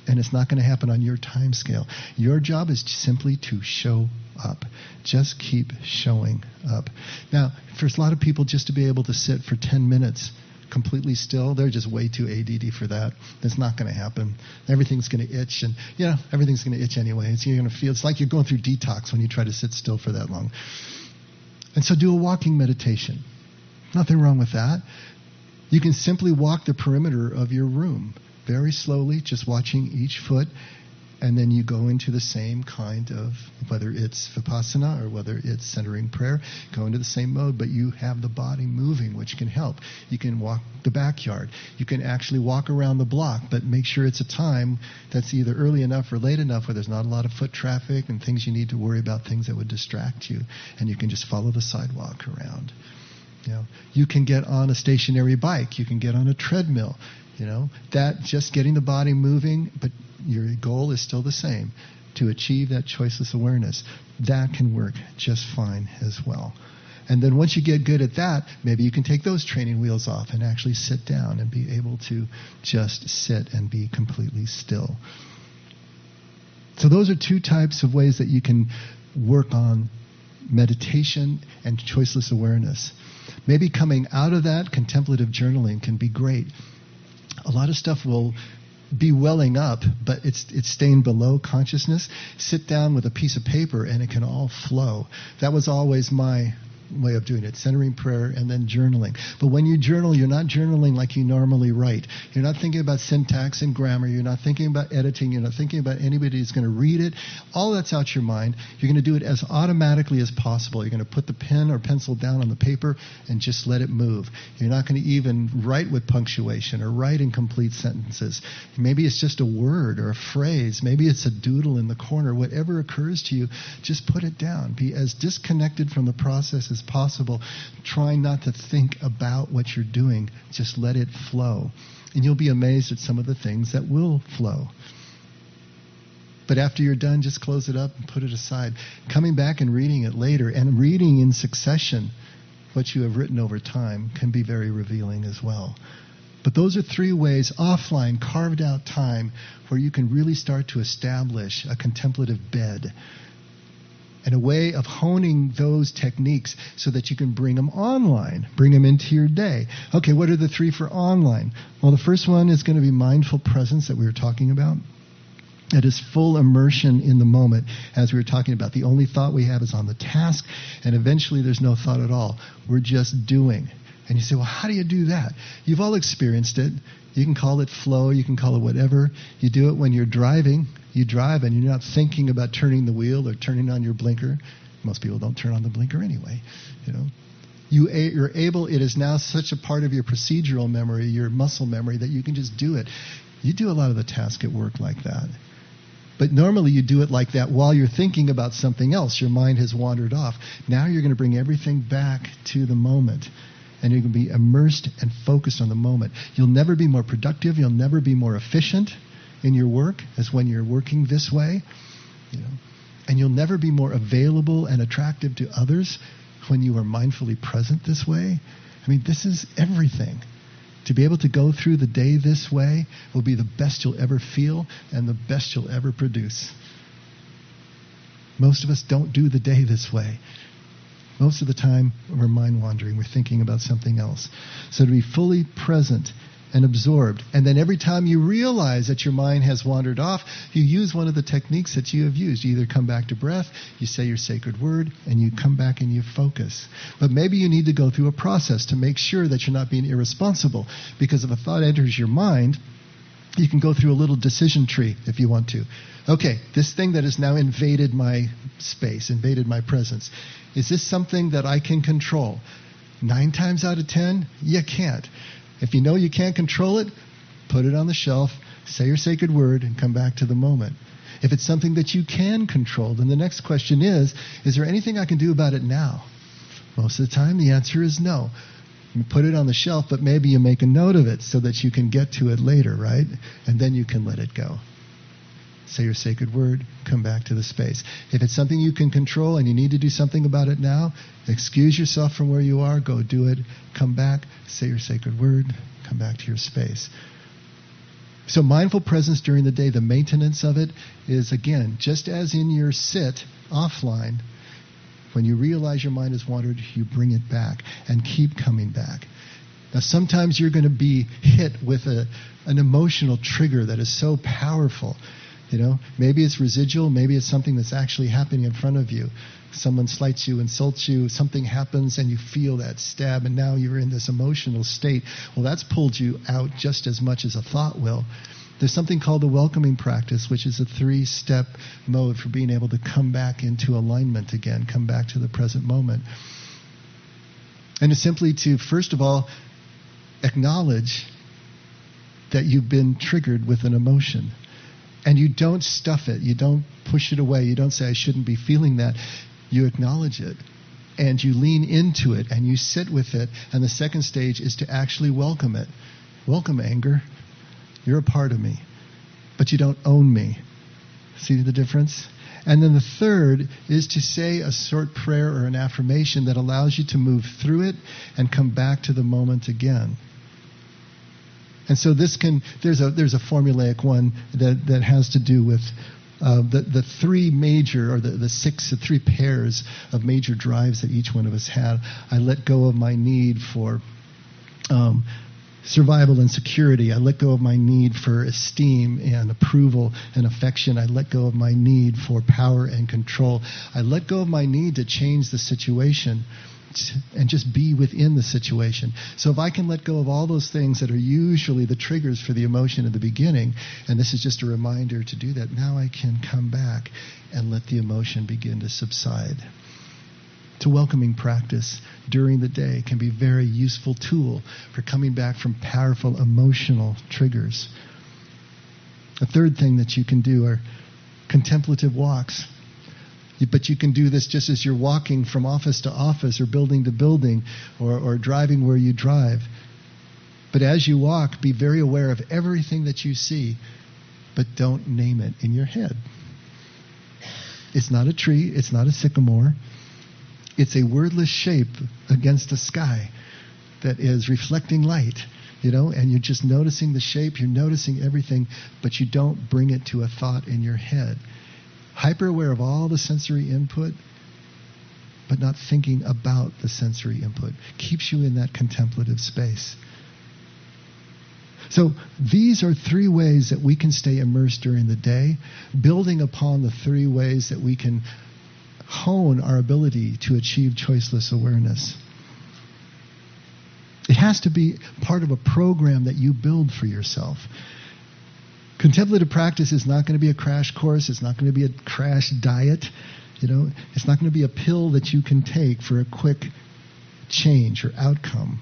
S1: And it's not going to happen on your time scale. Your job is simply to show up. Just keep showing up. Now, for a lot of people, just to be able to sit for 10 minutes completely still, they're just way too ADD for that. That's not going to happen. Everything's going to itch, and you know everything's going to itch anyway. It's, you're going to feel it's like you're going through detox when you try to sit still for that long. And so, do a walking meditation. Nothing wrong with that. You can simply walk the perimeter of your room very slowly, just watching each foot and then you go into the same kind of whether it's vipassana or whether it's centering prayer go into the same mode but you have the body moving which can help. You can walk the backyard. You can actually walk around the block but make sure it's a time that's either early enough or late enough where there's not a lot of foot traffic and things you need to worry about things that would distract you and you can just follow the sidewalk around. You know, you can get on a stationary bike, you can get on a treadmill, you know, that just getting the body moving, but your goal is still the same to achieve that choiceless awareness. That can work just fine as well. And then once you get good at that, maybe you can take those training wheels off and actually sit down and be able to just sit and be completely still. So, those are two types of ways that you can work on meditation and choiceless awareness. Maybe coming out of that, contemplative journaling can be great. A lot of stuff will be welling up, but it's it's staying below consciousness. Sit down with a piece of paper and it can all flow. That was always my way of doing it centering prayer and then journaling. But when you journal, you're not journaling like you normally write. You're not thinking about syntax and grammar. You're not thinking about editing. You're not thinking about anybody who's going to read it. All that's out your mind. You're going to do it as automatically as possible. You're going to put the pen or pencil down on the paper and just let it move. You're not going to even write with punctuation or write in complete sentences. Maybe it's just a word or a phrase. Maybe it's a doodle in the corner. Whatever occurs to you, just put it down. Be as disconnected from the process as possible. Try not to think about what you're doing, just let it flow. And you'll be amazed at some of the things that will flow. But after you're done, just close it up and put it aside. Coming back and reading it later and reading in succession what you have written over time can be very revealing as well. But those are three ways offline, carved out time where you can really start to establish a contemplative bed and a way of honing those techniques so that you can bring them online, bring them into your day. Okay, what are the three for online? Well, the first one is going to be mindful presence that we were talking about. It is full immersion in the moment, as we were talking about. The only thought we have is on the task, and eventually there's no thought at all. We're just doing. And you say, well, how do you do that? You've all experienced it. You can call it flow, you can call it whatever. You do it when you're driving. You drive and you're not thinking about turning the wheel or turning on your blinker. Most people don't turn on the blinker anyway, you know. You, you're able, it is now such a part of your procedural memory, your muscle memory, that you can just do it. You do a lot of the task at work like that. But normally you do it like that while you're thinking about something else. Your mind has wandered off. Now you're going to bring everything back to the moment and you're going to be immersed and focused on the moment. You'll never be more productive. You'll never be more efficient in your work as when you're working this way. You know, and you'll never be more available and attractive to others when you are mindfully present this way. I mean, this is everything. To be able to go through the day this way will be the best you'll ever feel and the best you'll ever produce. Most of us don't do the day this way. Most of the time, we're mind wandering. We're thinking about something else. So to be fully present and absorbed, and then every time you realize that your mind has wandered off, you use one of the techniques that you have used. You either come back to breath, you say your sacred word, and you come back and you focus. But maybe you need to go through a process to make sure that you're not being irresponsible. Because if a thought enters your mind, you can go through a little decision tree if you want to. Okay, this thing that has now invaded my space, invaded my presence, is this something that I can control? Nine times out of ten, you can't. If you know you can't control it, put it on the shelf, say your sacred word, and come back to the moment. If it's something that you can control, then the next question is Is there anything I can do about it now? Most of the time, the answer is no. You put it on the shelf, but maybe you make a note of it so that you can get to it later, right? And then you can let it go say your sacred word, come back to the space. If it's something you can control and you need to do something about it now, excuse yourself from where you are, go do it, come back, say your sacred word, come back to your space. So, mindful presence during the day, the maintenance of it is again, just as in your sit offline, when you realize your mind has wandered, you bring it back and keep coming back. Now, sometimes you're going to be hit with a, an emotional trigger that is so powerful. You know, maybe it's residual, maybe it's something that's actually happening in front of you. Someone slights you, insults you, something happens, and you feel that stab, and now you're in this emotional state. Well, that's pulled you out just as much as a thought will. There's something called the welcoming practice, which is a three step mode for being able to come back into alignment again, come back to the present moment. And it's simply to, first of all, acknowledge that you've been triggered with an emotion. And you don't stuff it, you don't push it away, you don't say, I shouldn't be feeling that. You acknowledge it and you lean into it and you sit with it. And the second stage is to actually welcome it. Welcome anger. You're a part of me, but you don't own me. See the difference? And then the third is to say a short prayer or an affirmation that allows you to move through it and come back to the moment again. And so this can there's a there's a formulaic one that, that has to do with uh, the the three major or the, the six the three pairs of major drives that each one of us had. I let go of my need for um, survival and security. I let go of my need for esteem and approval and affection. I let go of my need for power and control. I let go of my need to change the situation and just be within the situation. So if I can let go of all those things that are usually the triggers for the emotion at the beginning, and this is just a reminder to do that, now I can come back and let the emotion begin to subside to welcoming practice during the day can be a very useful tool for coming back from powerful emotional triggers. A third thing that you can do are contemplative walks. But you can do this just as you're walking from office to office or building to building or, or driving where you drive. But as you walk, be very aware of everything that you see, but don't name it in your head. It's not a tree, it's not a sycamore, it's a wordless shape against the sky that is reflecting light, you know, and you're just noticing the shape, you're noticing everything, but you don't bring it to a thought in your head. Hyper aware of all the sensory input, but not thinking about the sensory input keeps you in that contemplative space. So these are three ways that we can stay immersed during the day, building upon the three ways that we can hone our ability to achieve choiceless awareness. It has to be part of a program that you build for yourself. Contemplative practice is not going to be a crash course, it's not going to be a crash diet. You know, it's not going to be a pill that you can take for a quick change or outcome.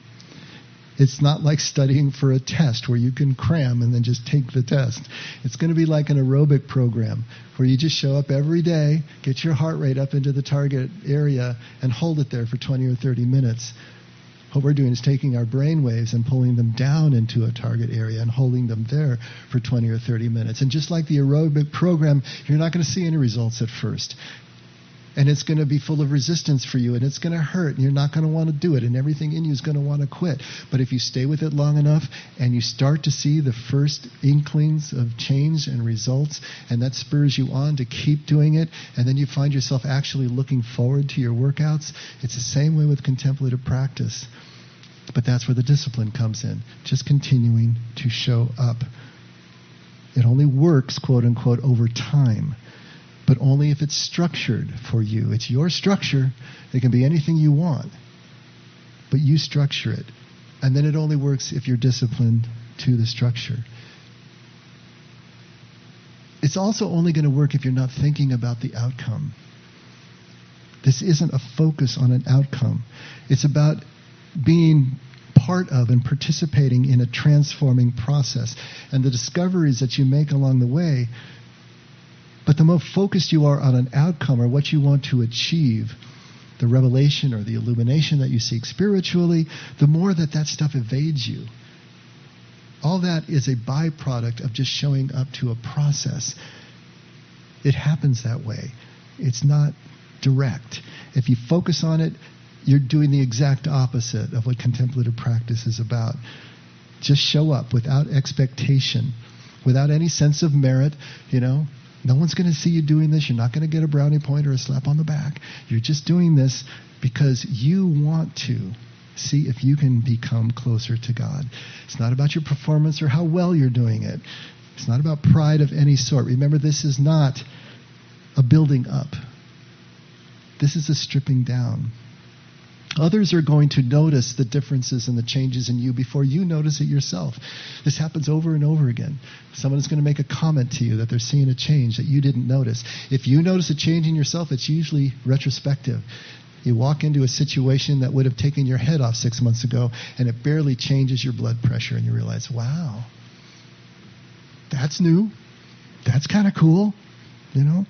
S1: It's not like studying for a test where you can cram and then just take the test. It's going to be like an aerobic program where you just show up every day, get your heart rate up into the target area, and hold it there for 20 or 30 minutes. What we're doing is taking our brain waves and pulling them down into a target area and holding them there for 20 or 30 minutes. And just like the aerobic program, you're not going to see any results at first and it's going to be full of resistance for you and it's going to hurt and you're not going to want to do it and everything in you is going to want to quit. But if you stay with it long enough and you start to see the first inklings of change and results and that spurs you on to keep doing it and then you find yourself actually looking forward to your workouts it's the same way with contemplative practice. But that's where the discipline comes in just continuing to show up. It only works quote unquote over time but only if it's structured for you. It's your structure. It can be anything you want, but you structure it. And then it only works if you're disciplined to the structure. It's also only going to work if you're not thinking about the outcome. This isn't a focus on an outcome. It's about being part of and participating in a transforming process. And the discoveries that you make along the way but the more focused you are on an outcome or what you want to achieve, the revelation or the illumination that you seek spiritually, the more that that stuff evades you. All that is a byproduct of just showing up to a process. It happens that way. It's not direct. If you focus on it, you're doing the exact opposite of what contemplative practice is about. Just show up without expectation without any sense of merit, you know. No one's going to see you doing this. You're not going to get a brownie point or a slap on the back. You're just doing this because you want to see if you can become closer to God. It's not about your performance or how well you're doing it. It's not about pride of any sort. Remember, this is not a building up, this is a stripping down. Others are going to notice the differences and the changes in you before you notice it yourself. This happens over and over again. Someone is going to make a comment to you that they're seeing a change that you didn't notice. If you notice a change in yourself, it's usually retrospective. You walk into a situation that would have taken your head off six months ago, and it barely changes your blood pressure, and you realize, wow, that's new. That's kind of cool, you know?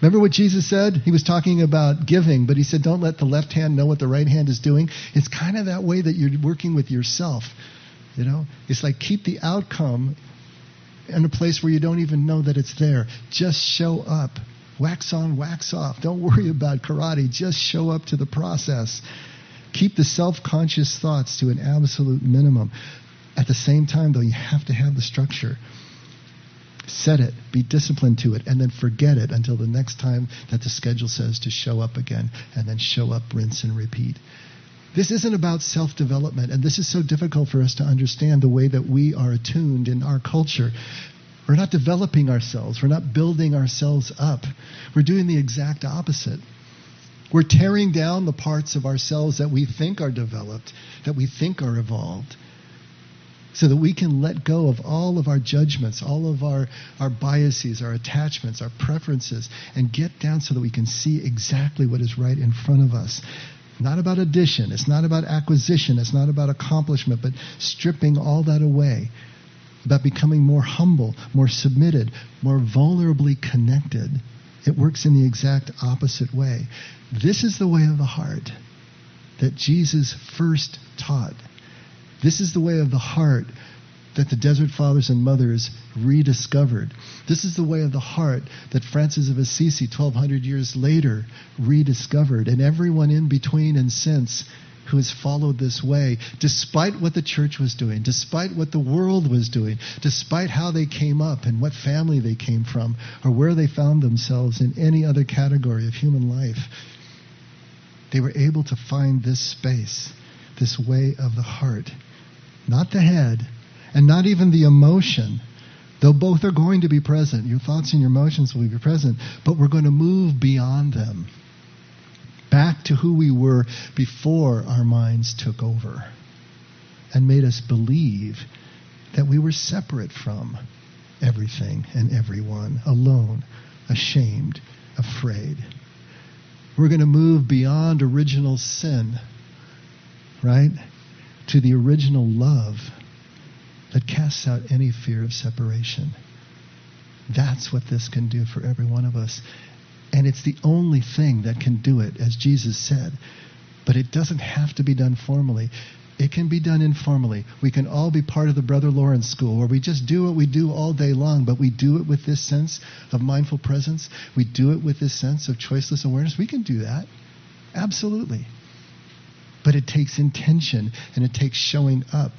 S1: Remember what Jesus said? He was talking about giving, but he said, don't let the left hand know what the right hand is doing. It's kind of that way that you're working with yourself. You know, it's like keep the outcome in a place where you don't even know that it's there. Just show up. Wax on, wax off. Don't worry about karate. Just show up to the process. Keep the self conscious thoughts to an absolute minimum. At the same time, though, you have to have the structure. Set it, be disciplined to it, and then forget it until the next time that the schedule says to show up again, and then show up, rinse, and repeat. This isn't about self development, and this is so difficult for us to understand the way that we are attuned in our culture. We're not developing ourselves, we're not building ourselves up. We're doing the exact opposite. We're tearing down the parts of ourselves that we think are developed, that we think are evolved so that we can let go of all of our judgments, all of our, our biases, our attachments, our preferences, and get down so that we can see exactly what is right in front of us. Not about addition, it's not about acquisition, it's not about accomplishment, but stripping all that away. About becoming more humble, more submitted, more vulnerably connected. It works in the exact opposite way. This is the way of the heart that Jesus first taught. This is the way of the heart that the Desert Fathers and Mothers rediscovered. This is the way of the heart that Francis of Assisi, 1200 years later, rediscovered. And everyone in between and since who has followed this way, despite what the church was doing, despite what the world was doing, despite how they came up and what family they came from, or where they found themselves in any other category of human life, they were able to find this space, this way of the heart not the head, and not even the emotion, though both are going to be present. Your thoughts and your emotions will be present, but we're going to move beyond them, back to who we were before our minds took over and made us believe that we were separate from everything and everyone, alone, ashamed, afraid. We're going to move beyond original sin, right? To the original love that casts out any fear of separation. That's what this can do for every one of us. And it's the only thing that can do it, as Jesus said. But it doesn't have to be done formally. It can be done informally. We can all be part of the Brother Lawrence School where we just do what we do all day long, but we do it with this sense of mindful presence. We do it with this sense of choiceless awareness. We can do that. Absolutely. But it takes intention and it takes showing up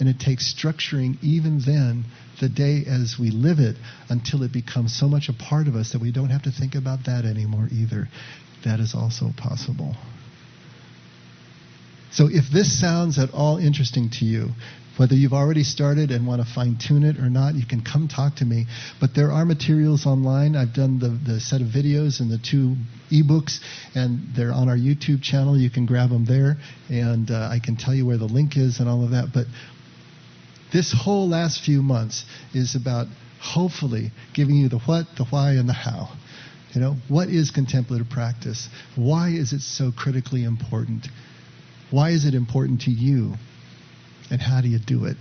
S1: and it takes structuring even then the day as we live it until it becomes so much a part of us that we don't have to think about that anymore either. That is also possible. So if this sounds at all interesting to you, whether you've already started and want to fine tune it or not, you can come talk to me. But there are materials online. I've done the, the set of videos and the two ebooks, and they're on our YouTube channel. You can grab them there, and uh, I can tell you where the link is and all of that. But this whole last few months is about hopefully giving you the what, the why, and the how. You know, what is contemplative practice? Why is it so critically important? Why is it important to you? And how do you do it?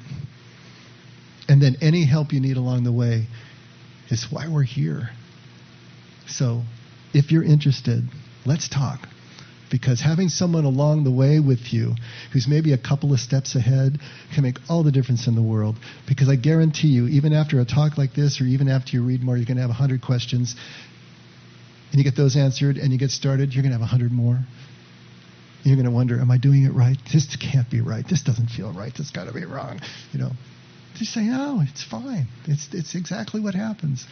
S1: And then any help you need along the way is why we're here. So if you're interested, let's talk. Because having someone along the way with you who's maybe a couple of steps ahead can make all the difference in the world. Because I guarantee you, even after a talk like this, or even after you read more, you're going to have 100 questions. And you get those answered and you get started, you're going to have 100 more. You're going to wonder, am I doing it right? This can't be right. This doesn't feel right. This got to be wrong. You know, Just say, no, it's fine. It's, it's exactly what happens.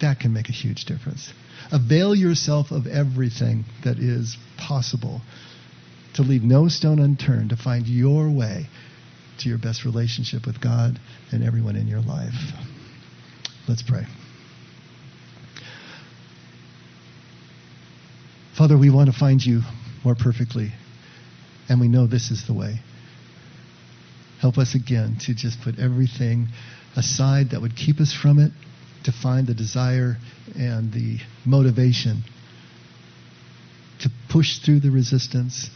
S1: That can make a huge difference. Avail yourself of everything that is possible to leave no stone unturned to find your way to your best relationship with God and everyone in your life. Let's pray. Father, we want to find you more perfectly, and we know this is the way. Help us again to just put everything aside that would keep us from it, to find the desire and the motivation to push through the resistance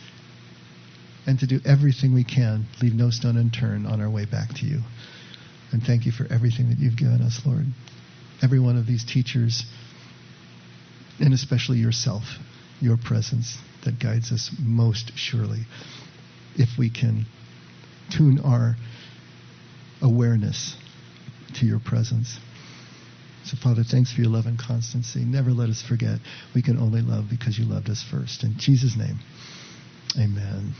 S1: and to do everything we can, leave no stone unturned on our way back to you. And thank you for everything that you've given us, Lord. Every one of these teachers, and especially yourself, your presence that guides us most surely. If we can tune our awareness to your presence. So, Father, thanks for your love and constancy. Never let us forget we can only love because you loved us first. In Jesus' name, amen.